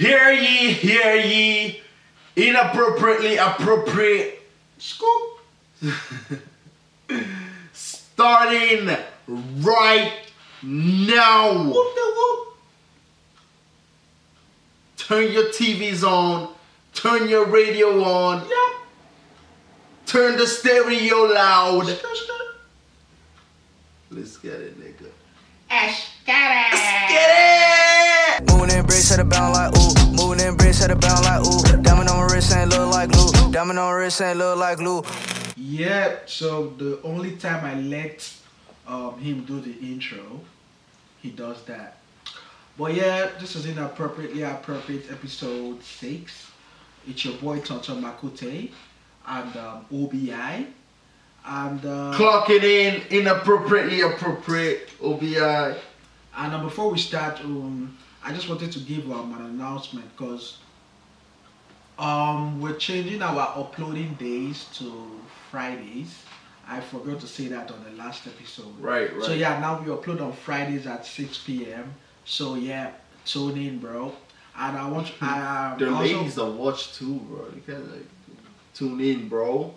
Hear ye, hear ye, inappropriately appropriate scoop. Starting right now. Whoop the whoop. Turn your TVs on, turn your radio on, Yep. turn the stereo loud. Let's get it, nigga. Let's get it! Moving in bricks, had a bound like ooh. Moving in bricks, had a bound like ooh. Diamond on my wrist ain't look like glue. Diamond on my wrist ain't look like glue. Yeah, so the only time I let um, him do the intro, he does that. But yeah, this is inappropriately appropriate episode six. It's your boy Tonton Makute and um, OBI. And uh, Clocking in, inappropriately appropriate, OBI. and uh, before we start, um, I just wanted to give um, an announcement because um, we're changing our uploading days to Fridays. I forgot to say that on the last episode. Right, right. So yeah, now we upload on Fridays at 6 p.m. So yeah, tune in, bro. And I want to, um, The also, ladies that watch too, bro. You can't like tune in, bro.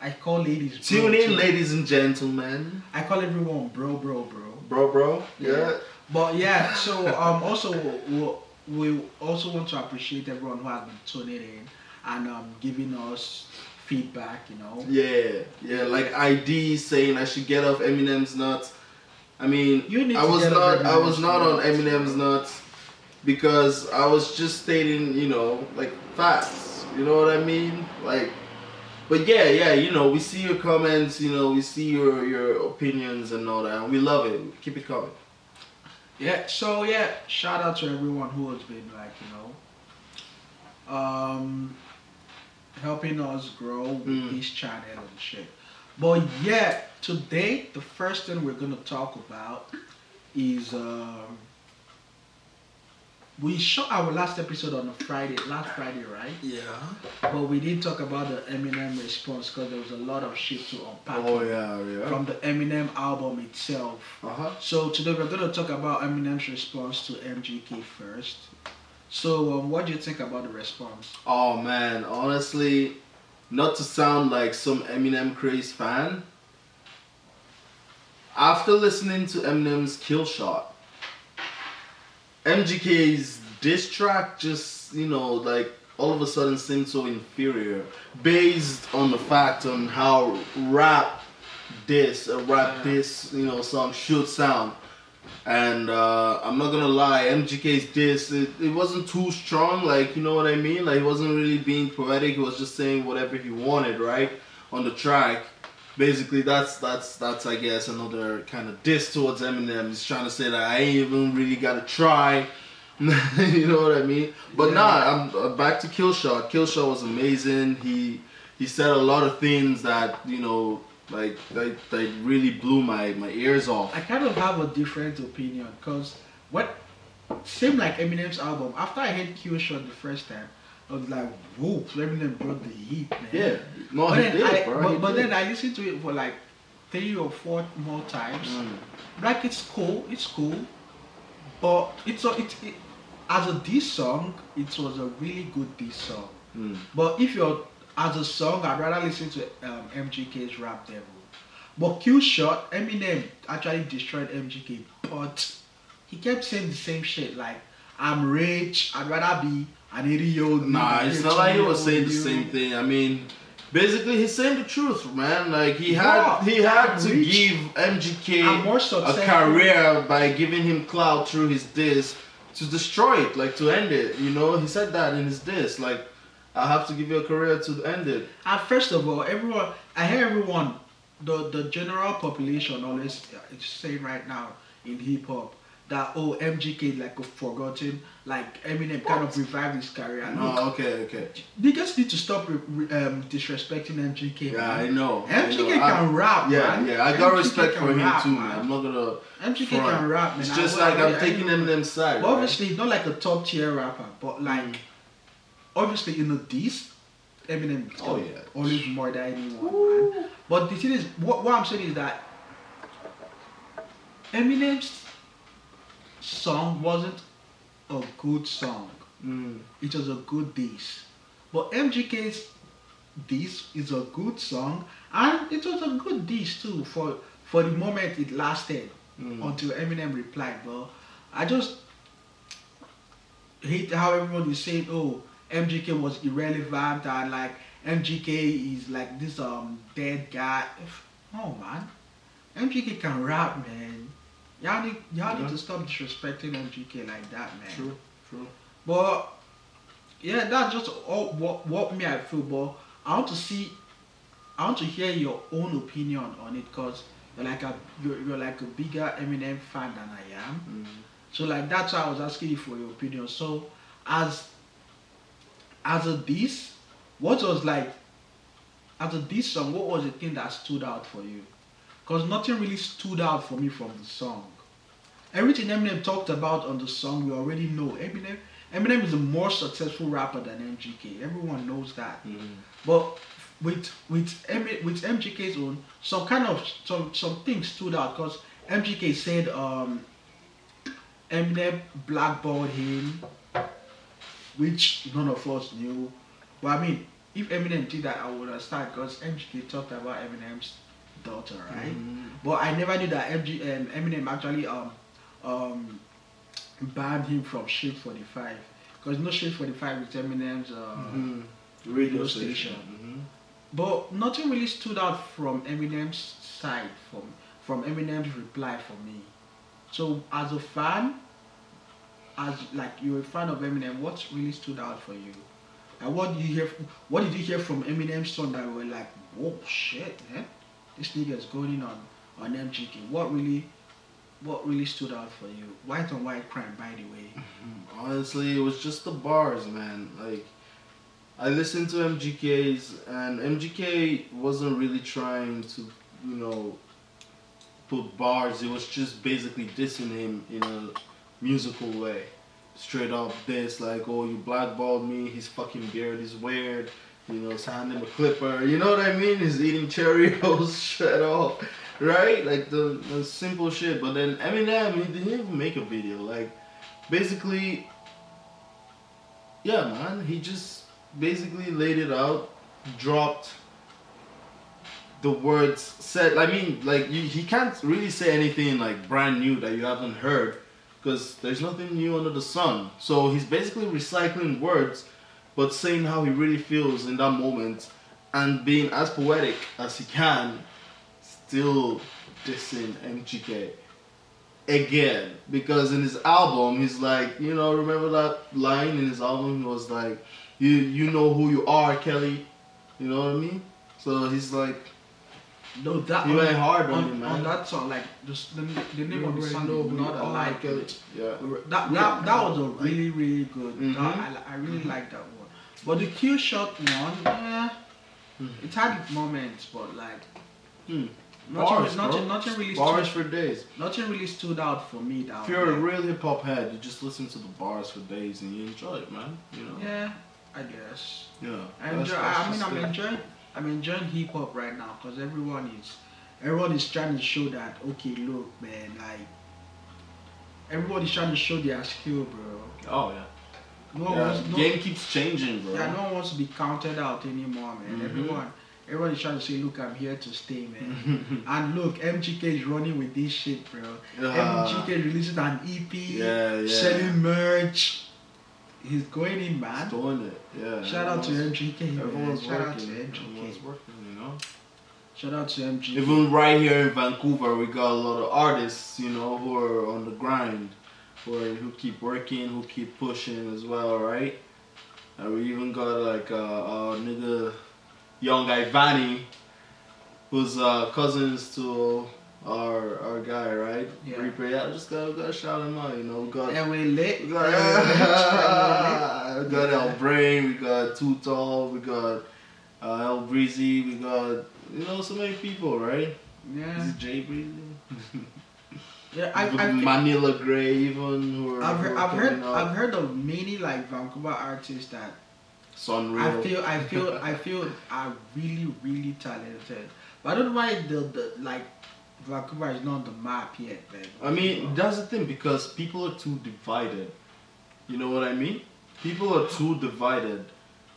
I call ladies. bro, Tune in, too. ladies and gentlemen. I call everyone bro, bro, bro. Bro, bro. Yeah. But yeah, so um, also we, we also want to appreciate everyone who has been tuning in and um, giving us feedback. You know. Yeah, yeah, like ID saying I should get off Eminem's nuts. I mean, You need I was not, I was not on Eminem's nuts because I was just stating, you know, like facts. You know what I mean? Like, but yeah, yeah, you know, we see your comments, you know, we see your your opinions and all that, and we love it. Keep it coming. Yeah. So yeah, shout out to everyone who has been like you know, um, helping us grow with Mm. this channel and shit. But yeah, today the first thing we're gonna talk about is um, we shot our last episode on a Friday, last Friday, right? Yeah. But we didn't talk about the Eminem response because there was a lot of shit to unpack Oh yeah, yeah. from the Eminem album itself. Uh huh. So today we're gonna talk about Eminem's response to MGK first. So um, what do you think about the response? Oh man, honestly, not to sound like some Eminem craze fan. After listening to Eminem's Kill Shot, MGK's diss track just, you know, like all of a sudden seemed so inferior based on the fact on how rap diss, a rap diss, you know, song should sound. And uh, I'm not gonna lie, MGK's diss, it, it wasn't too strong, like, you know what I mean? Like, he wasn't really being poetic, he was just saying whatever he wanted, right? On the track. Basically, that's, that's, that's I guess, another kind of diss towards Eminem. He's trying to say that I ain't even really gotta try. you know what I mean? But Yeah. nah, I'm uh, back to Killshot. Killshot was amazing. He he said a lot of things that, you know, like, that, that really blew my, my ears off. I kind of have a different opinion because what same like Eminem's album. After I heard Killshot the first time, I was like, whoa, Eminem brought the heat, man. Yeah, no, But he then, did, I, bro. but, but did. then I listened to it for like three or four more times. Mm. Like it's cool, it's cool, but it's a it, it as a diss song, it was a really good diss song. Mm. But if you're as a song, I'd rather listen to um, MGK's Rap Devil. But Killshot, Eminem actually destroyed MGK, but he kept saying the same shit like, I'm rich, I'd rather be idiot. Nah, it's not like he was saying the same thing. I mean, basically, he's saying the truth, man. Like he had Yeah, he had to rich. give MGK more a career by giving him clout through his diss to destroy it, like to end it. You know, he said that in his diss, like. I have to give you a career to end it. And first of all, everyone, I hear everyone, the the general population always uh, is saying right now in hip hop that oh MGK like a forgotten, like Eminem kind of revived his career. Look, Oh, okay, okay. niggas need to stop um, disrespecting MGK. Yeah, man. I know. I MGK know. I- can rap, Yeah, man. yeah. I got MGK respect for him rap, too, man. I'm not gonna. MGK front. can rap, man. It's just will- like I- I'm I- taking Eminem's side. Right? obviously, not like a top tier rapper, but like, obviously, in the diss, Eminem is Oh, yeah. always more than anyone, man. But the thing is, what, what I'm saying is that Eminem's song wasn't a good song. Mm. it was a good diss. But MGK's diss is a good song, and it was a good diss too for for the moment it lasted Mm. until Eminem replied. But I just hate how everyone is saying, "Oh, MGK was irrelevant," and like MGK is like this um dead guy. Oh man, MGK can rap, man. Y'all need y'all need to stop disrespecting MGK like that, man. True, true. But yeah, that's just all what what me I feel. But I want to see, I want to hear your own opinion on it, cause you're like a you're, you're like a bigger Eminem fan than I am. Mm. So like that's why I was asking you for your opinion. So as as a this, what was like as a this song? What was the thing that stood out for you? Cause nothing really stood out for me from the song. Everything Eminem talked about on the song, we already know. Eminem Eminem is a more successful rapper than MGK. Everyone knows that. Mm. But with with M- with MGK's own, some kind of some some things stood out because MGK said um, Eminem blackballed him, which none of us knew. But I mean, if Eminem did that, I would understand because MGK talked about Eminem's daughter, right? Mm. But I never knew that MG, um, Eminem actually um, um, banned him from Street 45. Because no Street 45 is Eminem's uh, Mhm. radio station. Mhm. But nothing really stood out from Eminem's side, from from Eminem's reply for me. So as a fan, as like you're a fan of Eminem, what really stood out for you? And what did you hear? What did you hear from Eminem's song that were like, whoa, shit, man, this nigga is going in on on MGK. What really, what really stood out for you? White on white crime, by the way. Mm-hmm. Honestly, it was just the bars, man. Like, I listened to MGK's, and MGK wasn't really trying to, you know, put bars. It was just basically dissing him in a musical way. Straight up this, like, oh, you blackballed me, his fucking beard is weird, you know, hand him a clipper, you know what I mean? He's eating Cheerios, shut up, right? Like, the, the simple shit. But then Eminem, he didn't even make a video. Like, basically, yeah, man, he just basically laid it out, dropped the words said. I mean, like you, he can't really say anything like brand new that you haven't heard, because there's nothing new under the sun. So he's basically recycling words, but saying how he really feels in that moment, and being as poetic as he can, still dissing MGK again because in his album he's like you know remember that line in his album he was like you you know who you are kelly you know what i mean so he's like No, that He went hard on on, him, man. on that song. Like just the, the name You of the song know is not you are, alike. Kelly. yeah That, Yeah, that, that was a really really good. Mhm. That- I, I really like that one. But the Killshot one, yeah, Mhm. it had its moments, but like Hmm. Nothing, Bars, nothing, really bars stood, for days nothing really stood out for me. That if you're a real hip-hop head you just listen to the bars for days and you enjoy it man you know yeah, I guess. yeah I enjoy. that's I mean, I'm it. enjoying. I'm enjoying hip hop right now because everyone is, everyone is trying to show that. Okay, look, man, like everyone is trying to show their skill, bro. oh yeah No yeah, wants, no, game keeps changing bro yeah, no one wants to be counted out anymore, man. Mhm. Everyone, everyone is trying to say, look, I'm here to stay, man. and look, MGK is running with this shit, bro. Yeah. MGK releasing an EP, Yeah, yeah. selling merch. He's going in, man. He's doing it yeah Shout out to MGK, man. Shout out to working MGK. everyone's working you know Shout out to MGK. Even right here in Vancouver, we got a lot of artists, you know, who are on the grind, who are, who keep working, who keep pushing as well, right? And we even got like uh, a, a nigga, young guy Vanny, who's uh, cousins to our our guy, right? Yeah. Reaper. Yeah, just gotta, gotta shout him out, you know. We got And we lit. we got, we got El Brain, we got Too Tall, we got uh, El Breezy, we got you know so many people, right? Is Yeah. it Jay Breezy? Yeah, I, Even I think, Manila Grey, even who are I've heard, I've heard. I've heard of many like Vancouver artists that Sunreal. I feel, I feel, I feel are really, really talented. But I don't know why the, the like Vancouver is not on the map yet, man. I mean, that's the thing because people are too divided. You know what I mean? people are too divided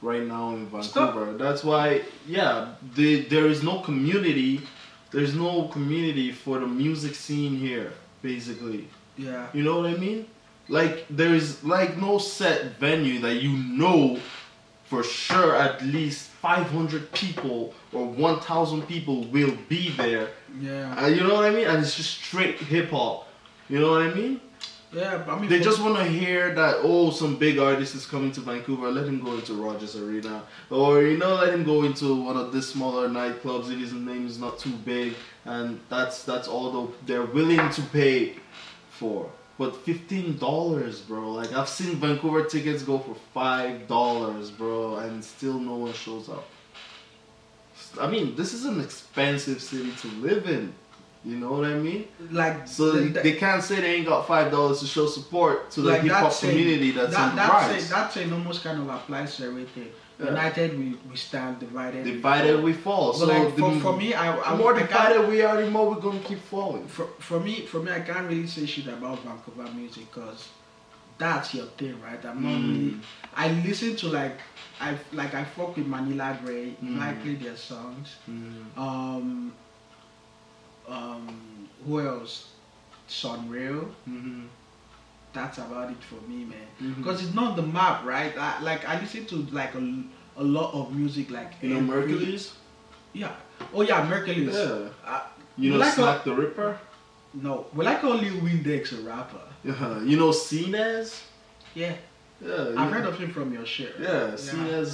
right now in Stop. Vancouver. That's why, yeah, the, there is no community. There's no community for the music scene here, basically. Yeah. You know what I mean? Like there's like no set venue that you know for sure at least 500 people or 1,000 people will be there. Yeah. Uh, you know what I mean? And it's just straight hip hop. You know what I mean? Yeah. but I mean, They just want to hear that oh some big artist is coming to Vancouver. Let him go into Rogers Arena, or you know let him go into one of the smaller nightclubs if his name is not too big, and that's that's all they're willing to pay for. But fifteen dollars, bro. Like I've seen Vancouver tickets go for five dollars, bro, and still no one shows up. I mean, this is an expensive city to live in. You know what I mean? like So the- the- they can't say they ain't got five dollars to show support to the like hip hop community that's that, on that rise. saying, that saying almost kind of applies to everything. United we, we stand, divided. we Divided fall. we fall. So like the, for, for me, I, I the more I divided we are, the more we're gonna keep falling. for, for me, for me, I can't really say shit about Vancouver music because that's your thing, right? I'm not Mm. really. I listen to like, I like I fuck with Manila Grey. Mm. I play their songs. Mm. Um, um, who else? Sunreal. Mm-hmm. That's about it for me, man. Mhm. Because it's not the map, right? I, like I listen to like a, a lot of music, like You know Mercury's? Yeah. Oh yeah, Mercury's. Yeah. Uh, You know like a- the Ripper? no, we like only Windex a rapper. Yeah. You know Cinez? Yeah. Yeah. I've heard of him from your shit. Yeah, Cinez,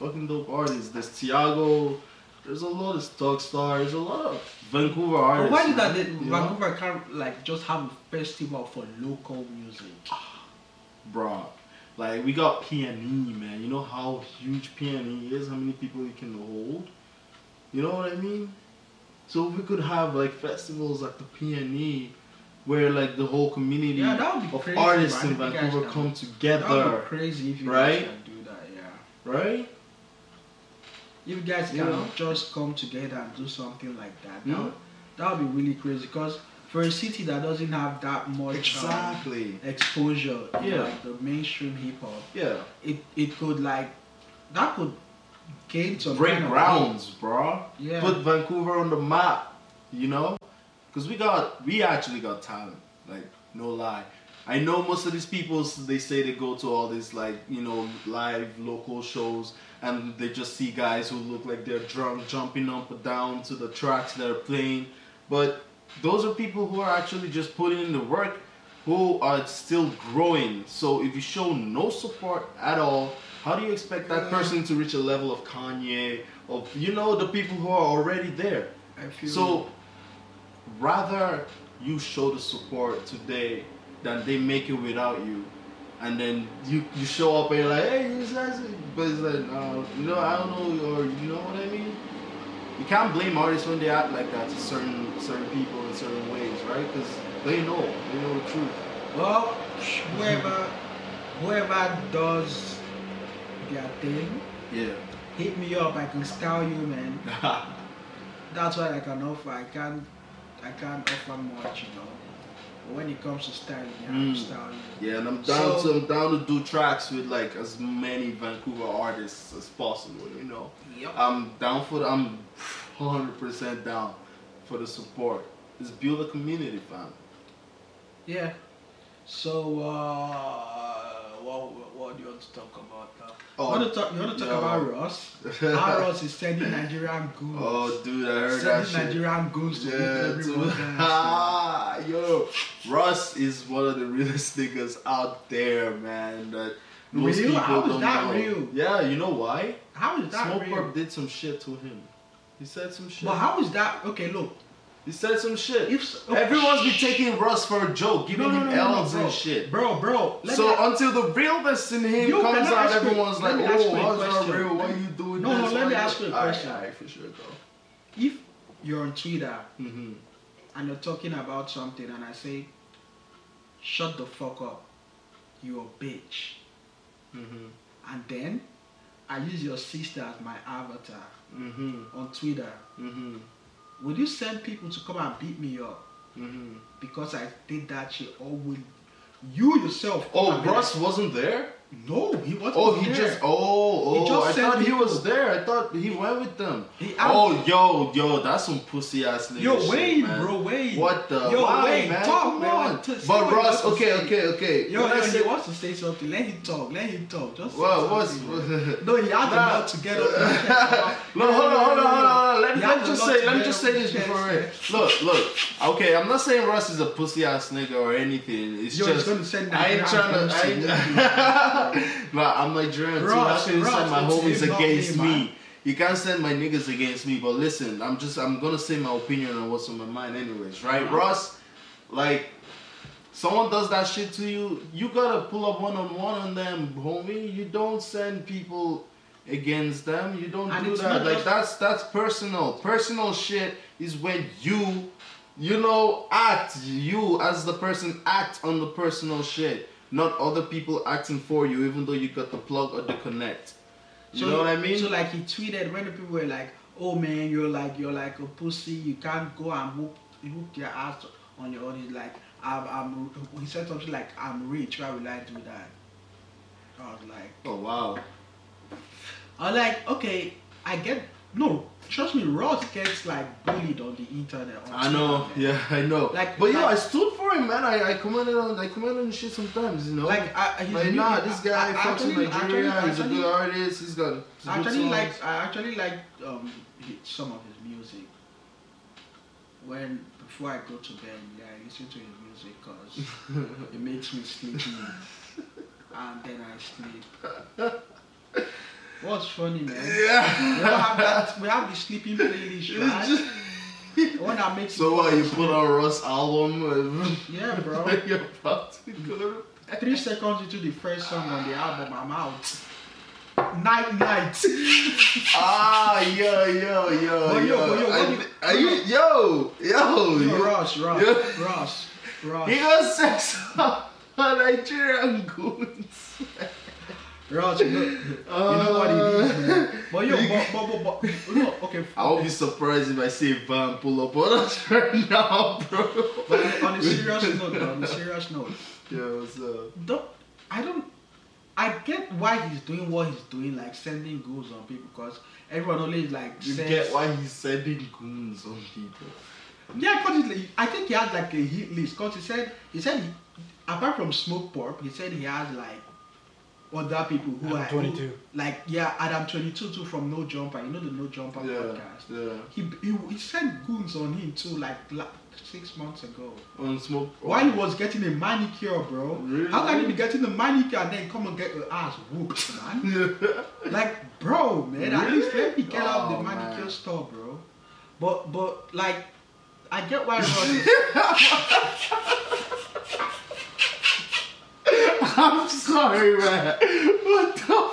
fucking dope artists. There's Tiago. There's a lot of Stock stars, There's a lot of Vancouver But artists. why did that you know? Vancouver can't like just have a festival for local music? Ah, bruh. Like we got PNE, man. You know how huge PNE is, how many people it can hold? You know what I mean? So if we could have like festivals like the PNE where like the whole community Yeah, that would be of crazy, artists in you Vancouver come That would together. be crazy if you right? guys can do that. Yeah. Right? If you guys You can know? just come together and do something like that, that, Hmm? would, that would be really crazy. Because for a city that doesn't have that much um, exposure, in, Yeah. like the mainstream hip hop, Yeah. it it could like that could gain some break grounds, bro. Yeah. Put Vancouver on the map, you know? Because we got, we actually got talent. Like, no lie. I know most of these people, they say they go to all these, like, you know, live local shows and they just see guys who look like they're drunk jumping up and down to the tracks that are playing. But those are people who are actually just putting in the work who are still growing. So if you show no support at all, how do you expect that person to reach a level of Kanye, of you know the people who are already there? So rather you show the support today than they make it without you. And then you, you show up and you're like, hey, this guy's but it's like, uh, you know, I don't know, or you know what I mean? You can't blame artists when they act like that to certain certain people in certain ways, right? Because they know, they know the truth. Well, whoever whoever does their thing, Yeah. hit me up. I can style you, man. That's what I can offer. I can't I can't offer much, you know. But when it comes to styling, yeah, I'm Mm. style you. Yeah, and I'm down So- to I'm down to do tracks with like as many Vancouver artists as possible. You know, Yep. I'm down for the, I'm 100 percent down for the support. Let's build a community, fam. Yeah. So uh what, what, what do you want to talk about now? Oh, you want to talk you want to talk no. about Ross? How Ross is sending Nigerian goons. Oh, dude, I heard that sending shit. Nigerian goons to Yeah. Ah, yo, Russ is one of the realest niggas out there, man. That most Real? people How is don't that know. real? Yeah, you know why? How is that Smoke real? Purp did some shit to him. He said some shit. But how is that? Okay, look. He said some shit. If s- Everyone's been taking Russ for a joke, giving No, no, him no, no, no, L's and shit. Bro, bro. so me- until the realness in him Yo, comes out, everyone's like, "Oh, not real? Why you doing No, no, this? let me ask you a question. alright, for sure, go. if you're on Twitter Mm-hmm. and you're talking about something and I say, shut the fuck up, you're a bitch. Mm-hmm. And then I use your sister as my avatar Mm-hmm. on Twitter. Would you send people to come and beat me up Mm-hmm. because I did that shit? Or will you yourself Oh, Russ wasn't there? No, he wasn't. Oh, he there. just oh He oh. just I thought he was there. I thought he went with them. He- oh, yo, yo, that's some pussy ass nigga. Yo, shit, man. bro, Wayne. What the? Yo, Why, Wayne, man? talk, Come man. on. But Ross, okay, okay, okay. Yo, When he wants to say something. Let him talk. Let him talk. Just Well, what's? No, he had Nah. to get up. No, hold on, hold on, hold on. hold on. Let, He let has me just say, let me just say this before. Look, look. Okay, I'm not saying Russ is a pussy ass nigga or anything. It's just I ain't trying to. I ain't, homies nah, I'm Nigerian too. Ross, How can you send my homies against me, man. You can't send my niggas against me. But listen, I'm just I'm gonna say my opinion on what's on my mind, anyways, right? Uh-huh. Ross, like. Someone does that shit to you, you gotta pull up one on one on them, homie. You don't send people against them. You don't And do that. Like that's that's personal. Personal shit is when you, you know, act. You as the person act on the personal shit, not other people acting for you, even though you got the plug or the connect. You know what I mean? So like he tweeted when the people were like, "Oh man, you're like you're like a pussy. You can't go and whoop whoop your ass on your own." He's like, "I'm I'm." He said something like, "I'm rich. Why would I do that?" I was like, oh wow. I was like, okay, I get no. Trust me, Ross gets like bullied on the internet. On I know, Twitter, yeah, I know. Like- but yo, like- I stood for him, man. I, I commented on, I commented on shit sometimes, you know. Like, I, he's Like, new- nah, this guy I- I fucks with actually- Nigeria. actually- he's a good artist. He's got. I good actually like I actually like um some of his music. When before I go to bed, yeah, I listen to his music because it makes me sleepy, and then I sleep. What's funny, man? We Yeah. have that. We have the sleeping playlist, right? One that makes So what? You put on Russ album? Yeah, bro. You're about to go. Three seconds into the first song on the album, I'm out. Night, night. Ah, yo, yo, yo, But yo, yo. but yo, I- you- are you, yo, yo, Yo, yo. Ross, Ross, Yeah. Ross, Ross. He got sex on Nigerian goons. Ross, you know, you know what it is, man. Uh, but yo, but, but, but, but no, okay. I would be surprised if I see Van pull up on us right now, bro. But on a serious note, bro, on a serious note, Yo, what's up? don't, I don't, I get why he's doing what he's doing, like sending goons on people, because everyone always like You says, get why he's sending goons on people. yeah, because like, I think he had like a hit list, because he said, he said, he, apart from Smokepurpp, he said he has like other people who Adam are 22. who- like yeah, Adam Twenty Two too from No Jumper, you know the No Jumper Yeah, podcast. yeah. He, he he sent goons on him too, like la- six months ago. On smoke. While he oh. was getting a manicure, bro. Really? How can you be getting a manicure and then come and get your ass whooped, man? like, bro, man, at least let me get out Oh, the manicure man. store, bro. But but like, I get why Ross is I'm sorry, man. What the?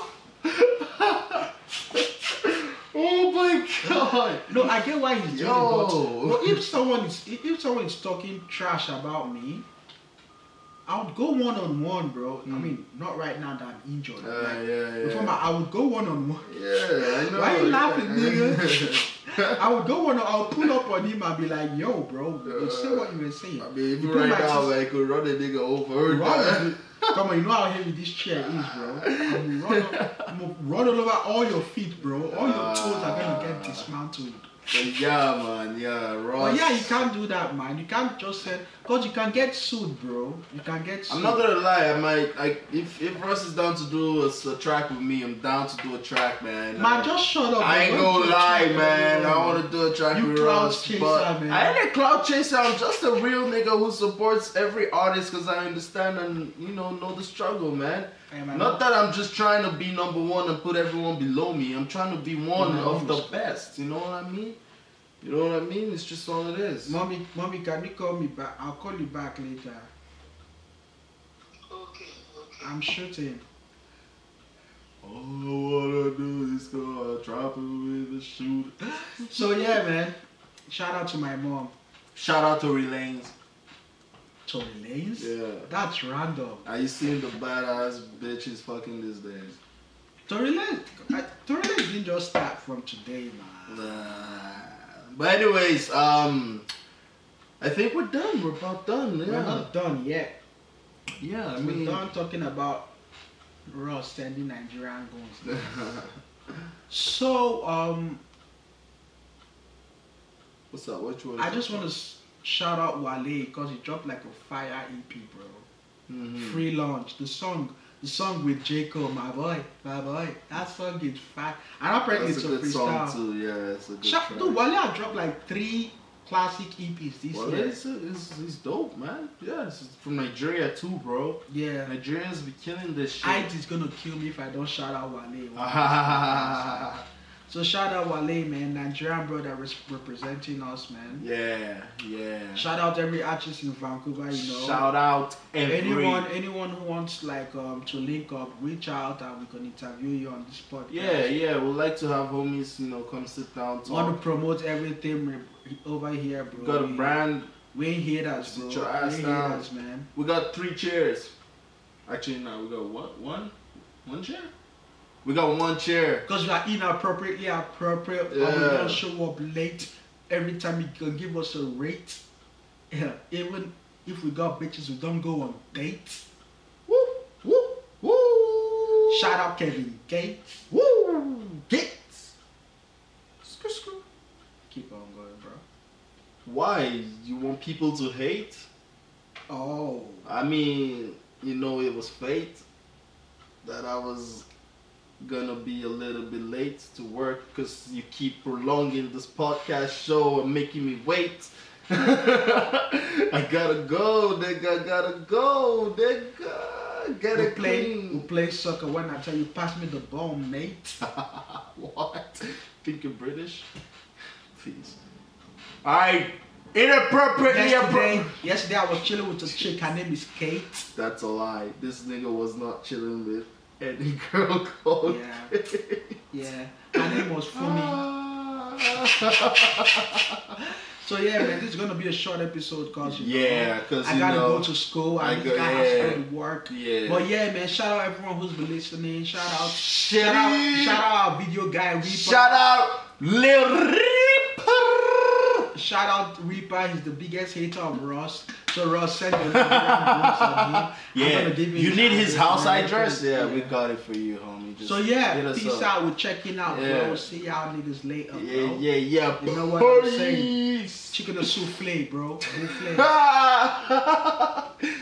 oh my god. No, I get why he's doing it, but, if someone is if someone is talking trash about me, I would go one on one, bro. I mean, not right now that I'm injured. Uh, like, Hmm. yeah, yeah. before my, I would go one on one. Yeah, I know. Why you laughing, nigga? I would go on. I'll pull up on him and be like, "Yo, bro, you say what you were saying." I mean, even right now, man, I could run a nigga over. Run, come on, you know how heavy this chair is, bro. I'm gonna run all over all your feet, bro. All your toes are gonna get dismantled. But yeah, man, yeah, Ross. But yeah, you can't do that, man. You can't just say because you can get sued, bro. You can get sued. I'm not gonna lie. I might, like, if if Russ is down to do a, a track with me, I'm down to do a track, man. Man, just shut up. I ain't gonna lie, man. bro. I want to do a track You with Russ, chaser, but man. I ain't a clout chaser. I'm just a real nigga who supports every artist because I understand and you know know the struggle, man. Hey, Not that I'm just trying to be number one and put everyone below me. I'm trying to be one of the best. You know what I mean? You know what I mean? It's just all it is. Mommy, mommy, can you call me back? I'll call you back later. Okay, okay. I'm shooting. All I wanna do is go out dropping with a shoot. So yeah, man. Shout out to my mom. Shout out to Relanes. Tory Lanez? Yeah. That's random. Are you seeing the badass bitches fucking these days? Tory Lanez, Tory Lanez didn't just start from today, man. Nah. But anyways, um, I think we're done. We're about done. Yeah. We're not done yet. yeah. I We're done talking about Ross sending Nigerian guns. So um, What's up? What you want? I just want to shout out Wale because he dropped like a fire EP, bro. hmm Free Lunch. The song, the song with J Cole, my boy, my boy. That song is fire. And apparently That's it's a a good song freestyle. too. Yeah, it's a good Shout, track. dude, Wale had dropped like three classic EPs this Well, year. it's, it's, it's dope, man. Yeah, it's from Nigeria too, bro. Yeah. Nigerians be killing this shit. It is gonna kill me if I don't shout out Wale. so shout out Wale, man, Nigerian brother res- representing us, man. yeah. Yeah. Shout out every artist in Vancouver, you know. Shout out every. anyone, anyone who wants like um to link up, reach out and we can interview you on this podcast. Yeah, yeah. We'd like to have homies, you know, come sit down, talk. Want to promote everything re- over here, bro. We got a brand. We ain't haters, Sit bro. your ass we ain't down. haters, man. We got three chairs. Actually, no, we got what? One? One chair? We got one chair. Because we are inappropriately appropriate, and we Yeah. don't show up late every time you can give us a rate. Yeah, even if we got bitches, we don't go on dates. Woo! Woo! Woo! Shout out Kevin Gates. Woo! Gates! Skr, skr. Keep on going, bro. Why? You want people to hate? Oh, I mean, you know, it was fate that I was gonna be a little bit late to work because you keep prolonging this podcast show and making me wait. I gotta go, nigga. I gotta go, nigga. Get we it play, we clean. play soccer when I tell you, pass me the ball, mate. what? Think you're British? Please. Alright. Inappropriately Yesterday, appropriate. yesterday I was chilling with a chick. Her name is Kate. That's a lie. This nigga was not chilling with any girl called. Yeah. Yeah, her name was Fumi. Ah. So yeah, man, this is gonna be a short episode cause Yeah, know, 'cause I gotta know, go to school. I and go- has yeah. to work. yeah. But yeah, man, shout out everyone who's been listening. Shout out, shout out, shout out our video guy Reaper. Shout out Lil. Shout out Reaper. He's the biggest hater of Ross. So Ross send your number and groups of him. I'm Yeah, give you need his house address. Yeah, we got it for you, homie. Just So yeah, peace up. out. We're checking out, Yeah. bro. See y'all niggas later, bro. Yeah, yeah, yeah. You know what I'm saying? Chicken and souffle, bro. Souffle.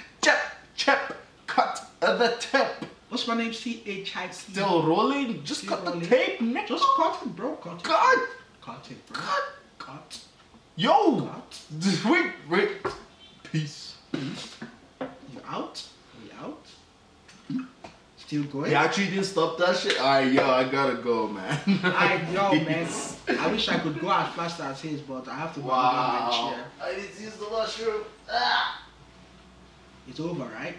chip, chip, cut the tip. What's my name? C H I C. Still rolling. Just Still cut the tape, nigga. Just cut it, bro. Cut it. God. Cut it, bro. Cut. Cut. Yo. Wait, wait. Peace. Peace. You out? We out? Still going? He actually didn't stop that shit. Alright, yo, I gotta go, man. I yo man. I wish I could go as fast as his, but I have to go Wow. my chair. I need to use the washroom. Ah. It's over, right?